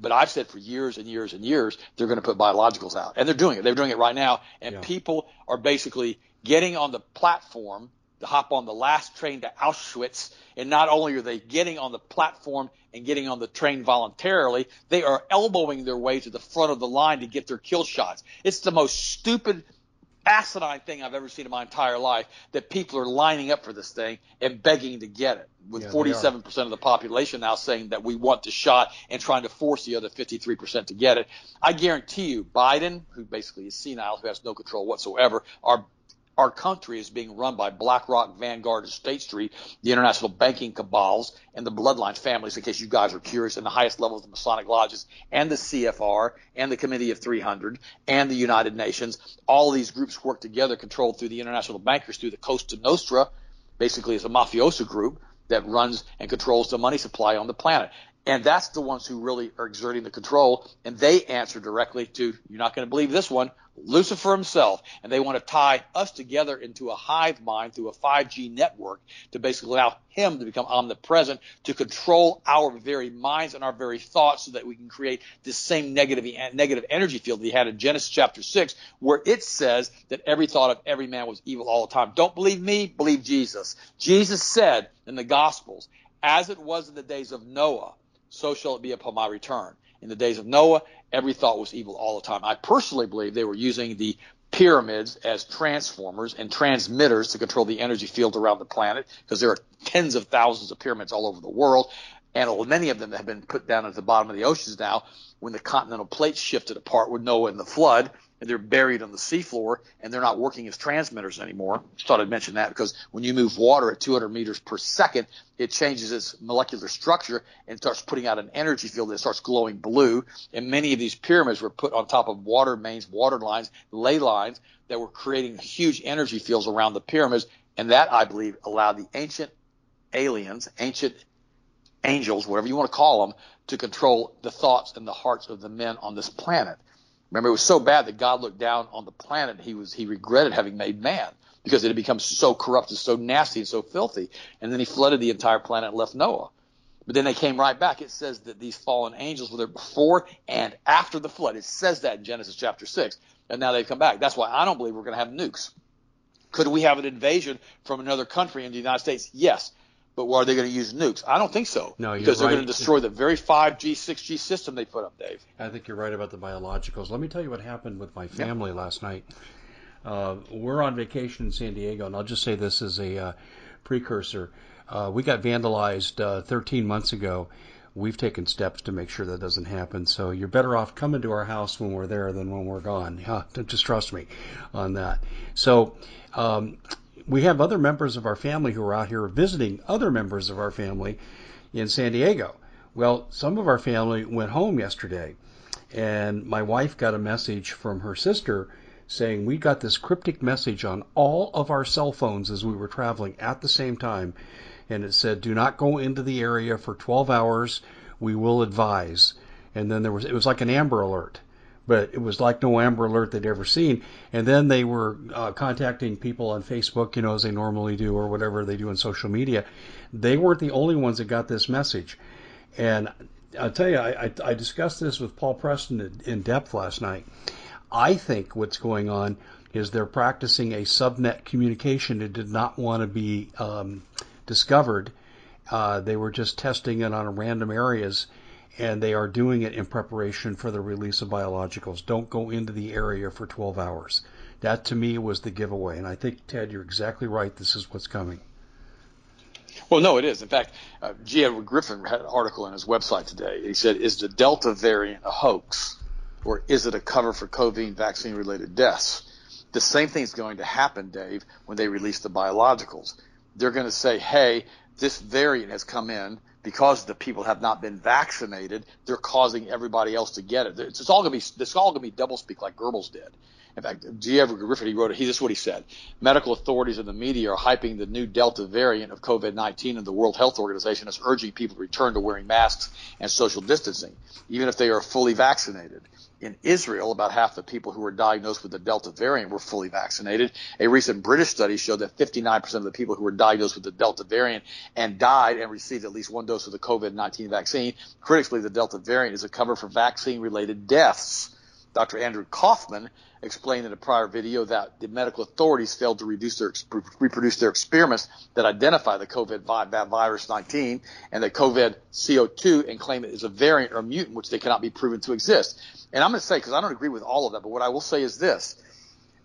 Speaker 2: But I've said for years and years and years they're going to put biologicals out, and they're doing it. They're doing it right now, and yeah. people are basically getting on the platform to hop on the last train to Auschwitz. And not only are they getting on the platform and getting on the train voluntarily, they are elbowing their way to the front of the line to get their kill shots. It's the most stupid, asinine thing I've ever seen in my entire life that people are lining up for this thing and begging to get it. With yeah, 47% of the population now saying that we want the shot and trying to force the other 53% to get it. I guarantee you, Biden, who basically is senile, who has no control whatsoever, are our country is being run by BlackRock, Vanguard, and State Street, the international banking cabals, and the bloodline families, in case you guys are curious, and the highest levels of the Masonic lodges, and the CFR, and the Committee of 300, and the United Nations. All these groups work together, controlled through the international bankers, through the Costa Nostra, basically is a mafioso group that runs and controls the money supply on the planet. And that's the ones who really are exerting the control. And they answer directly to, you're not going to believe this one, Lucifer himself. And they want to tie us together into a hive mind through a 5G network to basically allow him to become omnipresent, to control our very minds and our very thoughts so that we can create this same negative, negative energy field that he had in Genesis chapter 6, where it says that every thought of every man was evil all the time. Don't believe me, believe Jesus. Jesus said in the Gospels, as it was in the days of Noah, so shall it be upon my return. In the days of Noah, every thought was evil all the time. I personally believe they were using the pyramids as transformers and transmitters to control the energy field around the planet because there are tens of thousands of pyramids all over the world. And many of them have been put down at the bottom of the oceans now when the continental plates shifted apart with Noah and the flood and they're buried on the seafloor and they're not working as transmitters anymore. Just thought I'd mention that because when you move water at 200 meters per second, it changes its molecular structure and starts putting out an energy field that starts glowing blue. And many of these pyramids were put on top of water mains, water lines, ley lines that were creating huge energy fields around the pyramids. And that, I believe, allowed the ancient aliens, ancient angels, whatever you want to call them, to control the thoughts and the hearts of the men on this planet. Remember, it was so bad that God looked down on the planet. He was he regretted having made man because it had become so corrupt and so nasty and so filthy. And then he flooded the entire planet and left Noah. But then they came right back. It says that these fallen angels were there before and after the flood. It says that in Genesis chapter six. And now they've come back. That's why I don't believe we're going to have nukes. Could we have an invasion from another country in the United States? Yes but are they going to use nukes? I don't think so.
Speaker 1: No,
Speaker 2: because
Speaker 1: they're
Speaker 2: right. going to destroy the very 5G, 6G system they put up, Dave.
Speaker 1: I think you're right about the biologicals. Let me tell you what happened with my family last night. Uh, we're on vacation in San Diego, and I'll just say this as a uh, precursor. Uh, we got vandalized uh, 13 months ago. We've taken steps to make sure that doesn't happen. So you're better off coming to our house when we're there than when we're gone. Yeah, just trust me on that. So um, we have other members of our family who are out here visiting other members of our family in San Diego. Well, some of our family went home yesterday, and my wife got a message from her sister saying we got this cryptic message on all of our cell phones as we were traveling at the same time, and it said, "Do not go into the area for 12 hours. We will advise." And then there was it was like an Amber Alert but it was like no Amber Alert they'd ever seen. And then they were uh, contacting people on Facebook, you know, as they normally do, or whatever they do on social media. They weren't the only ones that got this message. And I'll tell you, I, I, I discussed this with Paul Preston in, depth last night. I think what's going on is they're practicing a subnet communication that did not want to be um, discovered. Uh, they were just testing it on random areas and they are doing it in preparation for the release of biologicals. Don't go into the area for 12 hours. That to me was the giveaway. And I think, Ted, you're exactly right. This is what's coming.
Speaker 2: Well, no, it is. In fact, uh, G. Edward Griffin had an article on his website today. He said, Is the Delta variant a hoax or is it a cover for COVID vaccine related deaths? The same thing is going to happen, Dave, when they release the biologicals. They're going to say, Hey, this variant has come in because the people have not been vaccinated, they're causing everybody else to get it. It's, all going to be, it's all to be doublespeak like Goebbels did. In fact, G. Edward Griffin, he wrote it. He, this is what he said. Medical authorities and the media are hyping the new Delta variant of COVID-19 and the World Health Organization is urging people to return to wearing masks and social distancing, even if they are fully vaccinated. In Israel, about half the people who were diagnosed with the Delta variant were fully vaccinated. A recent British study showed that 59% of the people who were diagnosed with the Delta variant and died and received at least one dose of the COVID-19 vaccine. Critics believe the Delta variant is a cover for vaccine-related deaths. Dr. Andrew Kaufman explained in a prior video that the medical authorities failed to their, reproduce their experiments that identify the COVID virus 19 and the COVID CO2 and claim it is a variant or a mutant which they cannot be proven to exist. And I'm going to say, because I don't agree with all of that, but what I will say is this.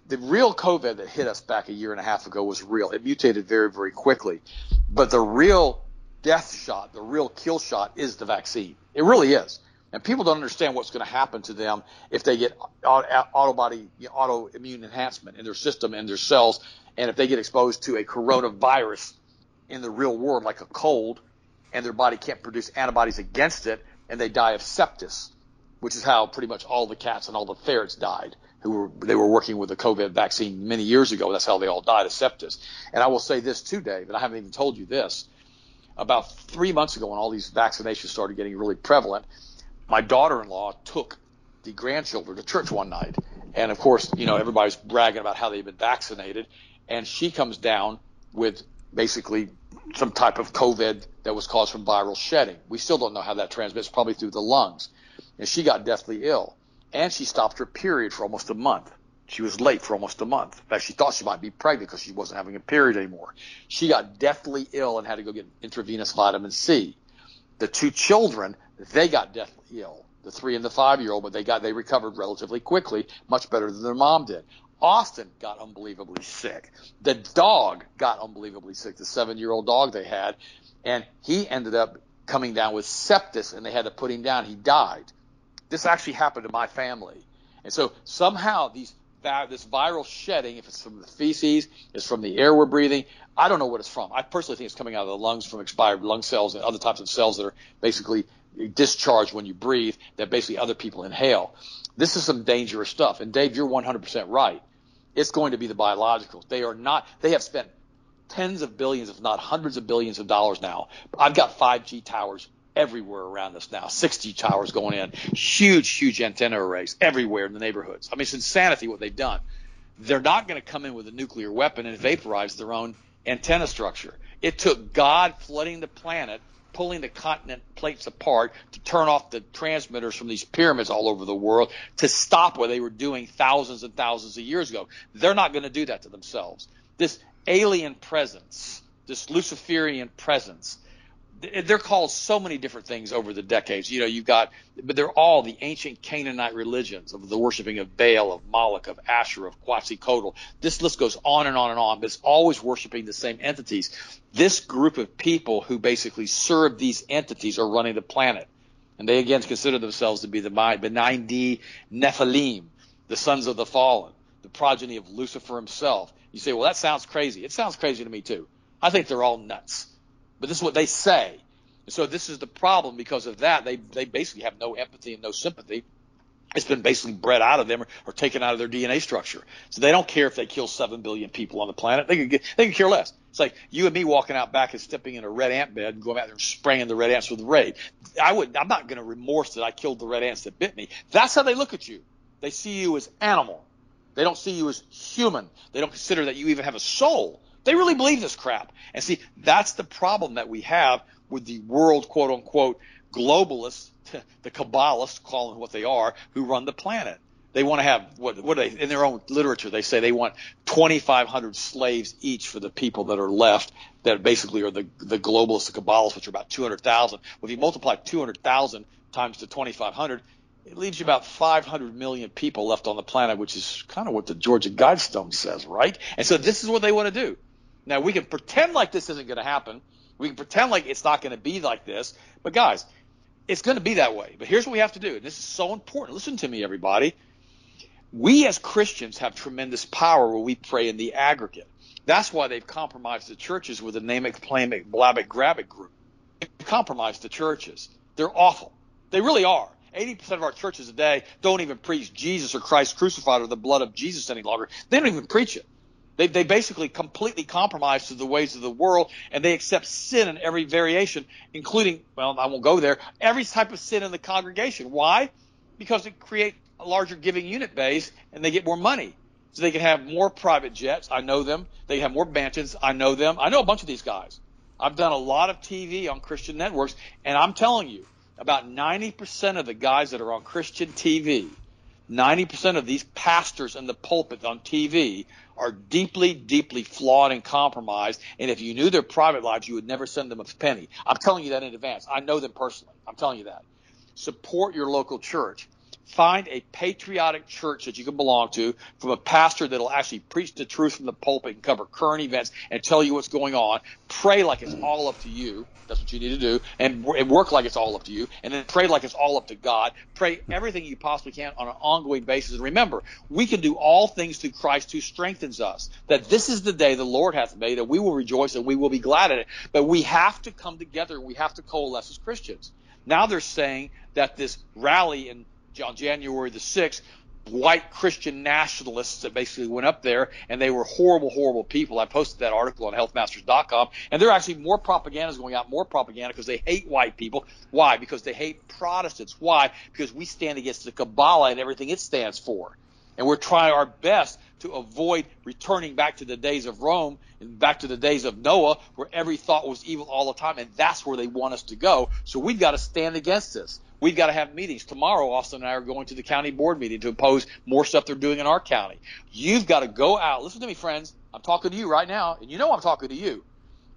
Speaker 2: The real COVID that hit us back a year and a half ago was real. It mutated very, very quickly. But the real death shot, the real kill shot is the vaccine. It really is. And people don't understand what's going to happen to them if they get autobody, you know, autoimmune enhancement in their system and their cells, and if they get exposed to a coronavirus in the real world, like a cold, and their body can't produce antibodies against it, and they die of sepsis, which is how pretty much all the cats and all the ferrets died who were they were working with the COVID vaccine many years ago. That's how they all died of sepsis. And I will say this too, Dave, and I haven't even told you this. About three months ago, when all these vaccinations started getting really prevalent, my daughter-in-law took the grandchildren to church one night, and of course, you know, everybody's bragging about how they've been vaccinated, and she comes down with basically some type of COVID that was caused from viral shedding. We still don't know how that transmits, probably through the lungs. And she got deathly ill, and she stopped her period for almost a month. She was late for almost a month. In fact, she thought she might be pregnant because she wasn't having a period anymore. She got deathly ill and had to go get intravenous vitamin C. The two children they got deathly ill. The three and the five year old, but they got they recovered relatively quickly, much better than their mom did. Austin got unbelievably sick. The dog got unbelievably sick. The seven year old dog they had, and he ended up coming down with sepsis, and they had to put him down. He died. This actually happened to my family, and so somehow these this viral shedding, if it's from the feces, it's from the air we're breathing. I don't know what it's from. I personally think it's coming out of the lungs from expired lung cells and other types of cells that are basically discharge when you breathe that basically other people inhale. This is some dangerous stuff. And Dave, you're 100% right. It's going to be the biologicals. They are not, they have spent tens of billions, if not hundreds of billions of dollars now. I've got 5G towers everywhere around us now, 6G towers going in, huge, huge antenna arrays everywhere in the neighborhoods. I mean, it's insanity what they've done. They're not going to come in with a nuclear weapon and vaporize their own antenna structure. It took God flooding the planet pulling the continent plates apart to turn off the transmitters from these pyramids all over the world to stop what they were doing thousands and thousands of years ago. They're not going to do that to themselves. This alien presence, this Luciferian presence, they're called so many different things over the decades. You know, you've got, but they're all the ancient Canaanite religions of the worshiping of Baal, of Moloch, of Asher, of Quetzalcoatl. This list goes on and on and on, but it's always worshiping the same entities. This group of people who basically serve these entities are running the planet. And they again consider themselves to be the benign D Nephilim, the sons of the fallen, the progeny of Lucifer himself. You say, well, that sounds crazy. It sounds crazy to me too. I think they're all nuts. But this is what they say. And so this is the problem because of that. They, they basically have no empathy and no sympathy. It's been basically bred out of them or, or taken out of their DNA structure. So they don't care if they kill seven billion people on the planet. They can get, they could care less. It's like you and me walking out back and stepping in a red ant bed and going out there and spraying the red ants with raid. I would, I'm not going to remorse that I killed the red ants that bit me. That's how they look at you. They see you as animal. They don't see you as human. They don't consider that you even have a soul. They really believe this crap. And see, that's the problem that we have with the world, quote unquote, globalists, the Kabbalists, calling what they are, who run the planet. They want to have what, what they, in their own literature, they say they want 2,500 slaves each for the people that are left that basically are the, the globalists, the Kabbalists, which are about 200,000. Well, if you multiply 200,000 times to 2,500, it leaves you about 500 million people left on the planet, which is kind of what the Georgia Guidestone says, right? And so this is what they want to do. Now we can pretend like this isn't going to happen. We can pretend like it's not going to be like this. But guys, it's going to be that way. But here's what we have to do. And this is so important. Listen to me, everybody. We as Christians have tremendous power when we pray in the aggregate. That's why they've compromised the churches with the name it, claim it, blab it, grab it group. They've compromised the churches. They're awful. They really are. 80% of our churches today don't even preach Jesus or Christ crucified or the blood of Jesus any longer. They don't even preach it. They, they basically completely compromise to the ways of the world and they accept sin in every variation, including, well, I won't go there, every type of sin in the congregation. Why? Because it create a larger giving unit base and they get more money. So they can have more private jets. I know them. They have more mansions. I know them. I know a bunch of these guys. I've done a lot of TV on Christian networks, and I'm telling you, about 90% of the guys that are on Christian TV, 90% of these pastors in the pulpit on TV are deeply, deeply flawed and compromised. And if you knew their private lives, you would never send them a penny. I'm telling you that in advance. I know them personally. I'm telling you that. Support your local church. Find a patriotic church that you can belong to from a pastor that'll actually preach the truth from the pulpit and cover current events and tell you what's going on. Pray like it's all up to you. That's what you need to do. And, and work like it's all up to you. And then pray like it's all up to God. Pray everything you possibly can on an ongoing basis. And remember, we can do all things through Christ who strengthens us. That this is the day the Lord hath made, and we will rejoice and we will be glad in it. But we have to come together we have to coalesce as Christians. Now they're saying that this rally in on January the 6th, white Christian nationalists that basically went up there and they were horrible, horrible people. I posted that article on healthmasters.com and there are actually more propaganda is going out, more propaganda because they hate white people. Why? Because they hate Protestants. Why? Because we stand against the Kabbalah and everything it stands for. And we're trying our best to avoid returning back to the days of Rome and back to the days of Noah where every thought was evil all the time. And that's where they want us to go. So we've got to stand against this. We've got to have meetings. Tomorrow, Austin and I are going to the county board meeting to oppose more stuff they're doing in our county. You've got to go out. Listen to me, friends. I'm talking to you right now, and you know I'm talking to you.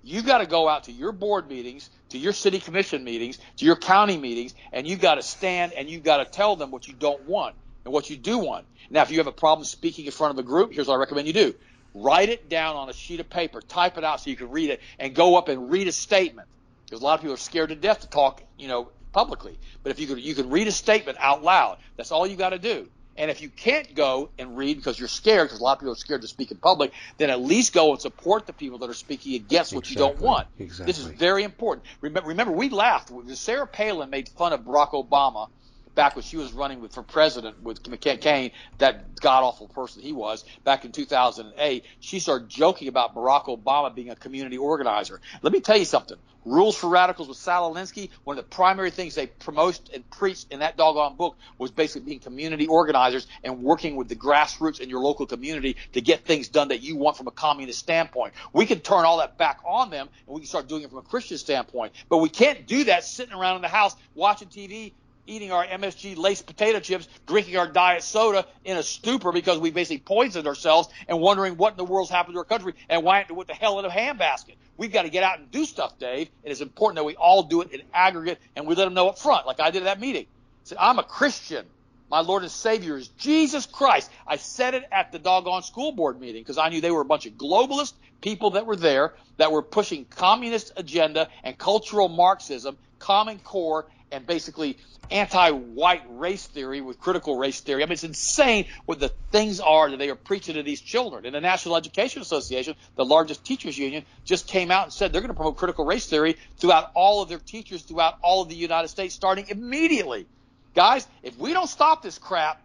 Speaker 2: You've got to go out to your board meetings, to your city commission meetings, to your county meetings, and you've got to stand and you've got to tell them what you don't want and what you do want. Now, if you have a problem speaking in front of a group, here's what I recommend you do. Write it down on a sheet of paper, type it out so you can read it, and go up and read a statement. Because a lot of people are scared to death to talk, you know, publicly. But if you could, you could read a statement out loud. That's all you got to do. And if you can't go and read because you're scared, because a lot of people are scared to speak in public, then at least go and support the people that are speaking against what
Speaker 1: exactly.
Speaker 2: you don't want.
Speaker 1: Exactly.
Speaker 2: This is very important. Remember, remember, we laughed. Sarah Palin made fun of Barack Obama back when she was running with, for president with McCain, that god awful person he was back in 2008. She started joking about Barack Obama being a community organizer. Let me tell you something. Rules for Radicals with Saul Alinsky, one of the primary things they promoted and preached in that doggone book was basically being community organizers and working with the grassroots in your local community to get things done that you want from a communist standpoint. We can turn all that back on them and we can start doing it from a Christian standpoint. But we can't do that sitting around in the house watching TV eating our MSG laced potato chips, drinking our diet soda in a stupor because we basically poisoned ourselves and wondering what in the world's happened to our country and why it what the hell in a handbasket. We've got to get out and do stuff, Dave, and it's important that we all do it in aggregate and we let them know up front, like I did at that meeting. I said, I'm a Christian. My Lord and Savior is Jesus Christ. I said it at the doggone school board meeting because I knew they were a bunch of globalist people that were there that were pushing communist agenda and cultural Marxism, Common Core, and basically anti-white race theory with critical race theory. I mean, it's insane what the things are that they are preaching to these children. And the National Education Association, the largest teachers union, just came out and said they're going to promote critical race theory throughout all of their teachers throughout all of the United States, starting immediately. Guys, if we don't stop this crap,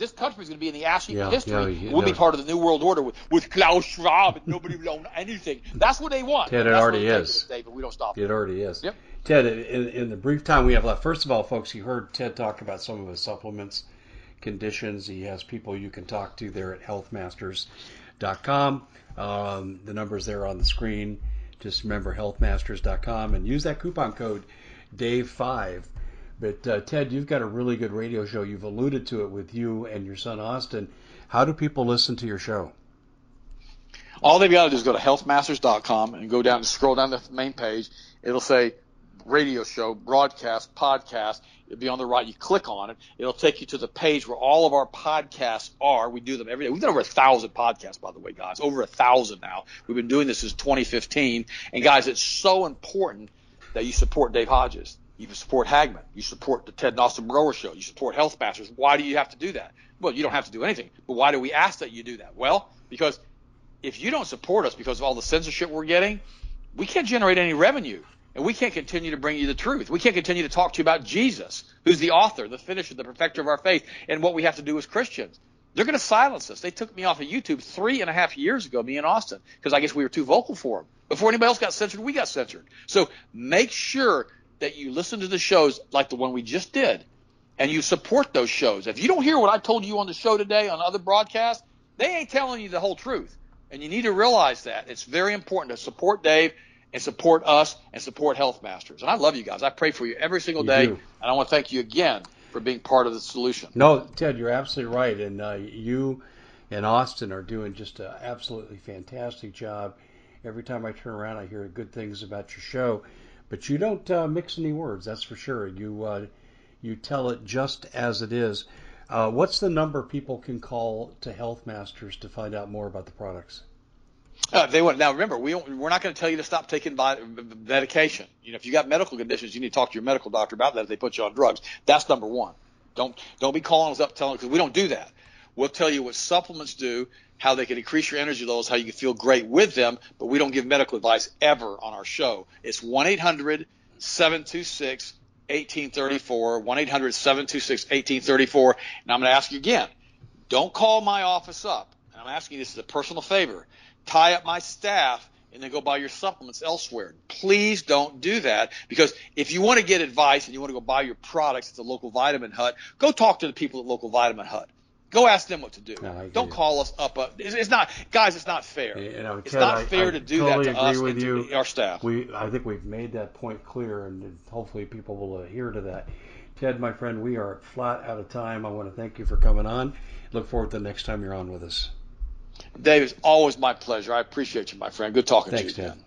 Speaker 2: this country is going to be in the ash heap
Speaker 1: Yeah,
Speaker 2: of history.
Speaker 1: yeah,
Speaker 2: we'll be part of the New World Order with, with Klaus Schwab and nobody will own anything. That's what they want.
Speaker 1: Ted, it
Speaker 2: That's
Speaker 1: already is.
Speaker 2: Dave, if we don't stop it.
Speaker 1: It already is.
Speaker 2: Yep.
Speaker 1: Ted, in, in the brief time we have left, first of all, folks, you heard Ted talk about some of his supplements, conditions. He has people you can talk to there at healthmasters.com. Um, the number's there on the screen. Just remember healthmasters.com and use that coupon code Dave5. But uh, Ted, you've got a really good radio show. You've alluded to it with you and your son Austin. How do people listen to your show?
Speaker 2: All they've got to do is go to healthmasters.com and go down and scroll down the main page. It'll say radio show, broadcast, podcast. It'll be on the right. You click on it. It'll take you to the page where all of our podcasts are. We do them every day. We've done over a thousand podcasts, by the way, guys. Over a thousand now. We've been doing this since 2015. And guys, it's so important that you support Dave Hodges. You support Hagmann. You support the Ted Austin Broer Show. You support Health Masters. Why do you have to do that? Well, you don't have to do anything. But why do we ask that you do that? Well, because if you don't support us because of all the censorship we're getting, we can't generate any revenue. And we can't continue to bring you the truth. We can't continue to talk to you about Jesus, who's the author, the finisher, the perfecter of our faith, and what we have to do as Christians. They're going to silence us. They took me off of YouTube three and a half years ago, me and Austin, because I guess we were too vocal for them. Before anybody else got censored, we got censored. So make sure that you listen to the shows like the one we just did and you support those shows. If you don't hear what I told you on the show today on other broadcasts, they ain't telling you the whole truth. And you need to realize that. It's very important to support Dave and support us and support Health Masters. And I love you guys. I pray for you every single
Speaker 1: You
Speaker 2: day.
Speaker 1: do.
Speaker 2: And I want to thank you again for being part of the solution.
Speaker 1: No, Ted, you're absolutely right, and uh, you and Austin are doing just an absolutely fantastic job. Every time I turn around, I hear good things about your show, but you don't uh, mix any words. That's for sure. You uh, you tell it just as it is. Uh, what's the number people can call to Health Masters to find out more about the products?
Speaker 2: Uh, they want now. Remember, we we're not going to tell you to stop taking medication. You know, if you got medical conditions, you need to talk to your medical doctor about that. If they put you on drugs, that's number one. Don't don't be calling us up telling because we don't do that. We'll tell you what supplements do, how they can increase your energy levels, how you can feel great with them, but we don't give medical advice ever on our show. It's one eight hundred seven two six 1834, 1 800 726 1834. And I'm going to ask you again don't call my office up. And I'm asking you this as a personal favor. Tie up my staff and then go buy your supplements elsewhere. Please don't do that because if you want to get advice and you want to go buy your products at the local vitamin hut, go talk to the people at local vitamin hut. Go ask them what to do.
Speaker 1: No,
Speaker 2: don't call us up. up. It's, it's not, guys. It's not fair.
Speaker 1: You know,
Speaker 2: it's not fair
Speaker 1: I
Speaker 2: to do
Speaker 1: totally
Speaker 2: that to
Speaker 1: agree
Speaker 2: us
Speaker 1: with
Speaker 2: and to
Speaker 1: you.
Speaker 2: our staff.
Speaker 1: We, I think we've made that point clear, and hopefully people will adhere to that. Ted, my friend, we are flat out of time. I want to thank you for coming on. Look forward to the next time you're on with us.
Speaker 2: Dave, it's always my pleasure. I appreciate you, my friend. Good talking
Speaker 1: Thanks,
Speaker 2: to you.
Speaker 1: Ted.